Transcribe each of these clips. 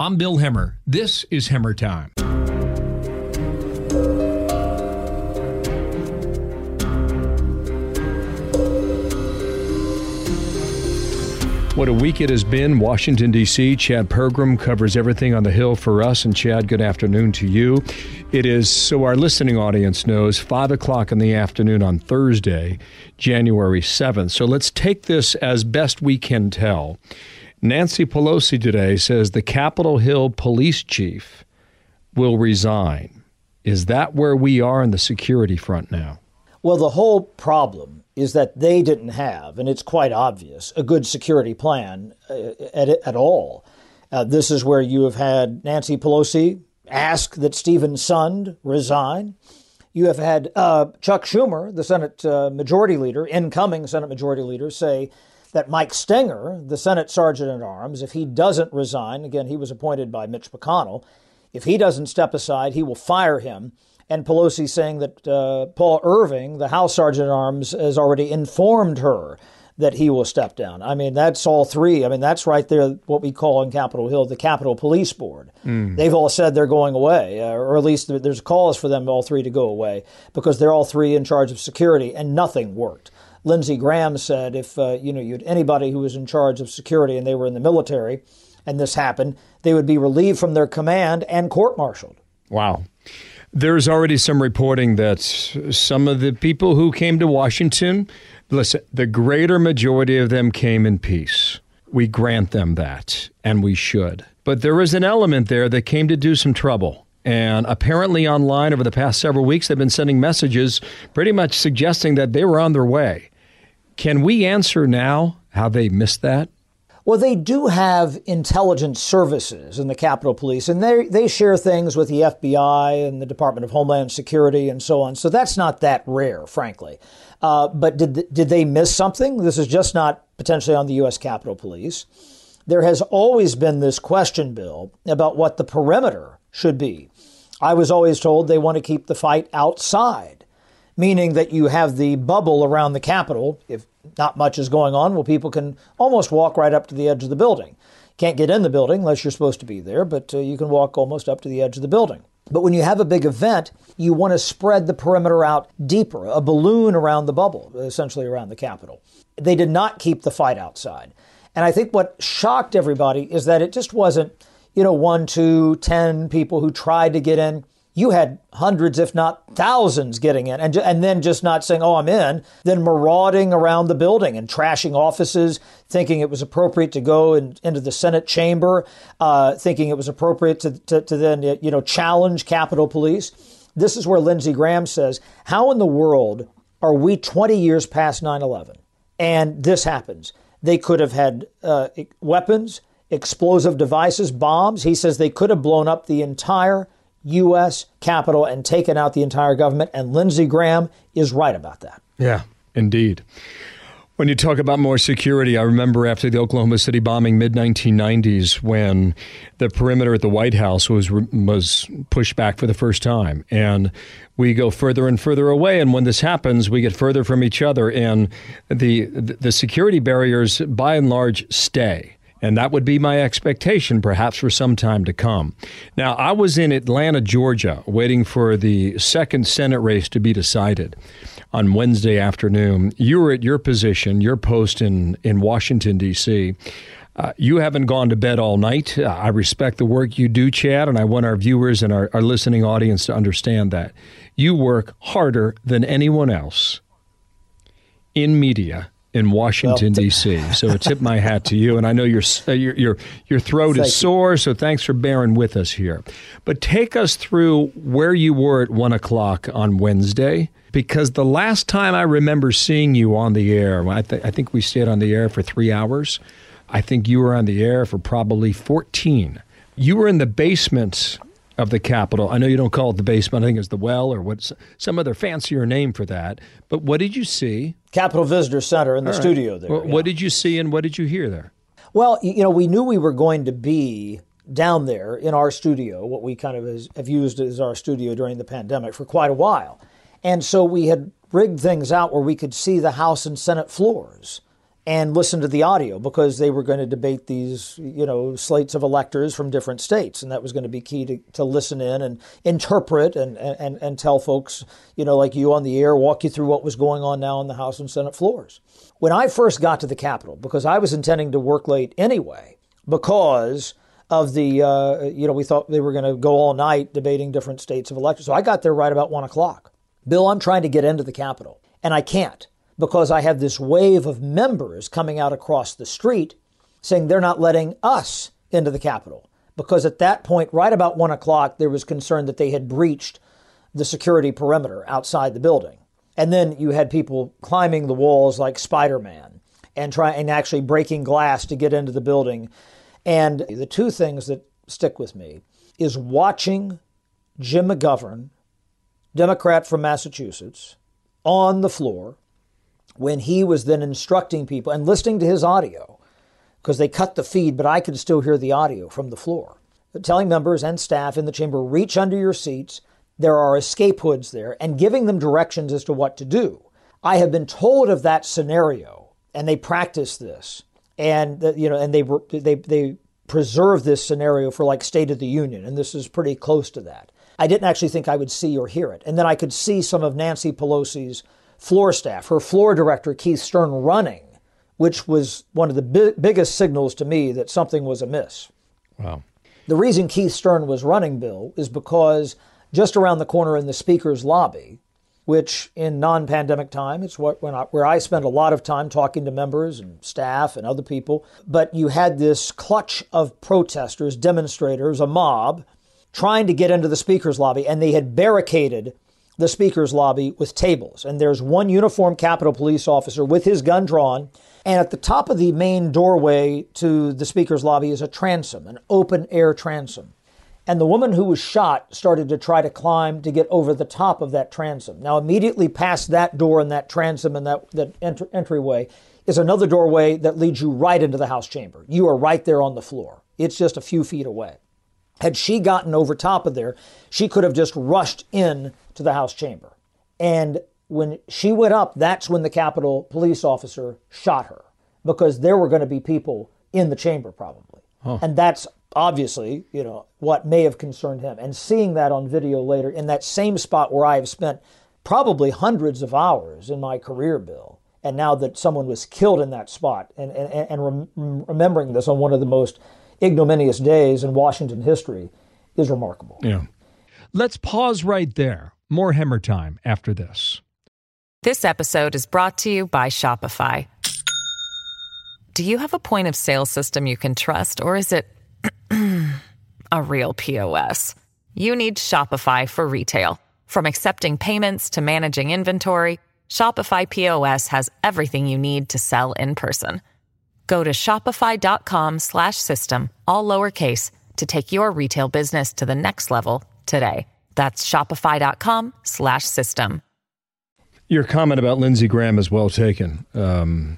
I'm Bill Hemmer. This is Hemmer Time. What a week it has been. Washington, D.C. Chad Pergram covers everything on the Hill for us. And Chad, good afternoon to you. It is, so our listening audience knows, 5 o'clock in the afternoon on Thursday, January 7th. So let's take this as best we can tell. Nancy Pelosi today says the Capitol Hill police chief will resign. Is that where we are in the security front now? Well, the whole problem is that they didn't have, and it's quite obvious, a good security plan uh, at, at all. Uh, this is where you have had Nancy Pelosi ask that Steven Sund resign. You have had uh, Chuck Schumer, the Senate uh, Majority Leader, incoming Senate Majority Leader, say that Mike Stenger, the Senate Sergeant at Arms, if he doesn't resign, again, he was appointed by Mitch McConnell, if he doesn't step aside, he will fire him and Pelosi saying that uh, Paul Irving, the House Sergeant at Arms, has already informed her that he will step down. I mean, that's all three. I mean, that's right there, what we call in Capitol Hill the Capitol Police Board. Mm. They've all said they're going away, uh, or at least there's calls for them all three to go away because they're all three in charge of security, and nothing worked. Lindsey Graham said if uh, you know you had anybody who was in charge of security and they were in the military, and this happened, they would be relieved from their command and court-martialed. Wow. There's already some reporting that some of the people who came to Washington, listen, the greater majority of them came in peace. We grant them that, and we should. But there is an element there that came to do some trouble. And apparently, online over the past several weeks, they've been sending messages pretty much suggesting that they were on their way. Can we answer now how they missed that? Well, they do have intelligence services in the Capitol Police, and they they share things with the FBI and the Department of Homeland Security and so on. So that's not that rare, frankly. Uh, but did did they miss something? This is just not potentially on the U.S. Capitol Police. There has always been this question, Bill, about what the perimeter should be. I was always told they want to keep the fight outside, meaning that you have the bubble around the Capitol. If not much is going on, well, people can almost walk right up to the edge of the building. Can't get in the building unless you're supposed to be there, but uh, you can walk almost up to the edge of the building. But when you have a big event, you want to spread the perimeter out deeper, a balloon around the bubble, essentially around the Capitol. They did not keep the fight outside. And I think what shocked everybody is that it just wasn't, you know, one, two, ten people who tried to get in you had hundreds, if not thousands, getting in, and, and then just not saying, oh, I'm in, then marauding around the building and trashing offices, thinking it was appropriate to go in, into the Senate chamber, uh, thinking it was appropriate to, to, to then, you know, challenge Capitol Police. This is where Lindsey Graham says, how in the world are we 20 years past 9 11? And this happens. They could have had uh, weapons, explosive devices, bombs. He says they could have blown up the entire U.S. Capitol and taken out the entire government. And Lindsey Graham is right about that. Yeah, indeed. When you talk about more security, I remember after the Oklahoma City bombing, mid 1990s, when the perimeter at the White House was was pushed back for the first time, and we go further and further away. And when this happens, we get further from each other, and the the security barriers, by and large, stay. And that would be my expectation, perhaps for some time to come. Now, I was in Atlanta, Georgia, waiting for the second Senate race to be decided on Wednesday afternoon. You were at your position, your post in, in Washington, D.C. Uh, you haven't gone to bed all night. Uh, I respect the work you do, Chad, and I want our viewers and our, our listening audience to understand that. You work harder than anyone else in media in Washington well, D.C. So tip my hat to you, and I know your uh, your your, your throat Thank is sore, so thanks for bearing with us here. But take us through where you were at one o'clock on Wednesday, because the last time I remember seeing you on the air, I, th- I think we stayed on the air for three hours. I think you were on the air for probably fourteen You were in the basement of the Capitol. I know you don't call it the basement. I think it's the well or what's some other fancier name for that. But what did you see? Capitol Visitor Center in the right. studio there. Well, yeah. What did you see and what did you hear there? Well, you know, we knew we were going to be down there in our studio, what we kind of have used as our studio during the pandemic for quite a while. And so we had rigged things out where we could see the House and Senate floors and listen to the audio because they were going to debate these, you know, slates of electors from different states. And that was going to be key to, to listen in and interpret and, and, and tell folks, you know, like you on the air, walk you through what was going on now on the House and Senate floors. When I first got to the Capitol, because I was intending to work late anyway, because of the, uh, you know, we thought they were going to go all night debating different states of electors. So I got there right about one o'clock. Bill, I'm trying to get into the Capitol, and I can't because I have this wave of members coming out across the street saying they're not letting us into the Capitol. Because at that point, right about one o'clock, there was concern that they had breached the security perimeter outside the building. And then you had people climbing the walls like Spider Man and trying and actually breaking glass to get into the building. And the two things that stick with me is watching Jim McGovern, Democrat from Massachusetts, on the floor when he was then instructing people and listening to his audio because they cut the feed, but I could still hear the audio from the floor. Telling members and staff in the chamber, reach under your seats. There are escape hoods there and giving them directions as to what to do. I have been told of that scenario and they practice this and you know and they they they preserve this scenario for like State of the Union and this is pretty close to that. I didn't actually think I would see or hear it. And then I could see some of Nancy Pelosi's floor staff, her floor director, Keith Stern, running, which was one of the bi- biggest signals to me that something was amiss. Wow. The reason Keith Stern was running, Bill, is because just around the corner in the speaker's lobby, which in non-pandemic time, it's what I, where I spend a lot of time talking to members and staff and other people. But you had this clutch of protesters, demonstrators, a mob, trying to get into the speaker's lobby, and they had barricaded the speaker's lobby with tables. And there's one uniformed Capitol Police officer with his gun drawn. And at the top of the main doorway to the speaker's lobby is a transom, an open air transom. And the woman who was shot started to try to climb to get over the top of that transom. Now, immediately past that door and that transom and that, that ent- entryway is another doorway that leads you right into the House chamber. You are right there on the floor. It's just a few feet away. Had she gotten over top of there, she could have just rushed in to the House chamber. And when she went up, that's when the Capitol police officer shot her because there were going to be people in the chamber probably. Huh. And that's obviously, you know, what may have concerned him. And seeing that on video later in that same spot where I have spent probably hundreds of hours in my career, Bill, and now that someone was killed in that spot and, and, and rem- remembering this on one of the most ignominious days in Washington history is remarkable. Yeah. Let's pause right there. More Hemmer time after this. This episode is brought to you by Shopify. Do you have a point of sale system you can trust, or is it a real POS? You need Shopify for retail. From accepting payments to managing inventory, Shopify POS has everything you need to sell in person. Go to shopify.com slash system, all lowercase, to take your retail business to the next level today. That's shopify.com slash system. Your comment about Lindsey Graham is well taken. Um,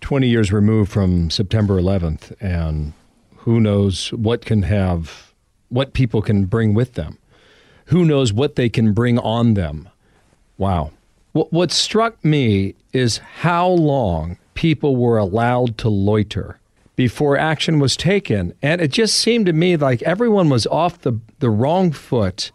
20 years removed from September 11th, and who knows what can have, what people can bring with them. Who knows what they can bring on them. Wow. What, what struck me is how long people were allowed to loiter before action was taken. And it just seemed to me like everyone was off the, the wrong foot.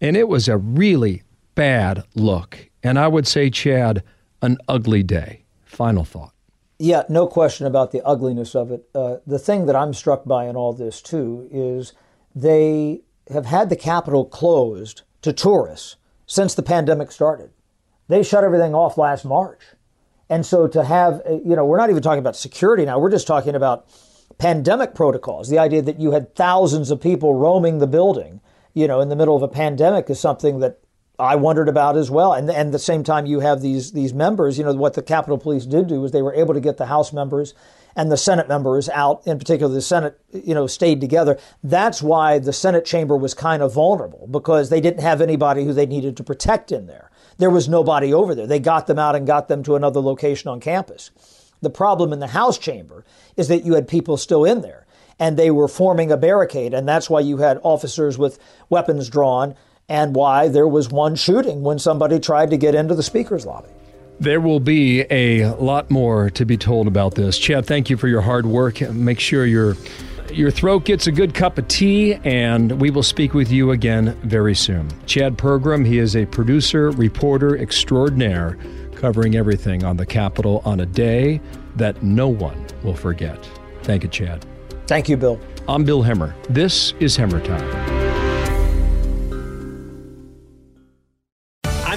And it was a really bad look. And I would say, Chad, an ugly day. Final thought. Yeah, no question about the ugliness of it. Uh, the thing that I'm struck by in all this, too, is they have had the Capitol closed to tourists since the pandemic started. They shut everything off last March. And so to have, uh, you know, we're not even talking about security now, we're just talking about pandemic protocols. The idea that you had thousands of people roaming the building, you know, in the middle of a pandemic is something that I wondered about as well. And and the same time you have these these members, you know, what the Capitol Police did do was they were able to get the House members and the Senate members out, in particular the Senate, you know, stayed together. That's why the Senate chamber was kind of vulnerable because they didn't have anybody who they needed to protect in there. There was nobody over there. They got them out and got them to another location on campus. The problem in the House chamber is that you had people still in there and they were forming a barricade. And that's why you had officers with weapons drawn and why there was one shooting when somebody tried to get into the speaker's lobby. There will be a lot more to be told about this. Chad, thank you for your hard work. Make sure your your throat gets a good cup of tea, and we will speak with you again very soon. Chad Pergram, he is a producer, reporter extraordinaire, covering everything on the Capitol on a day that no one will forget. Thank you, Chad. Thank you, Bill. I'm Bill Hemmer. This is Hemmer Time.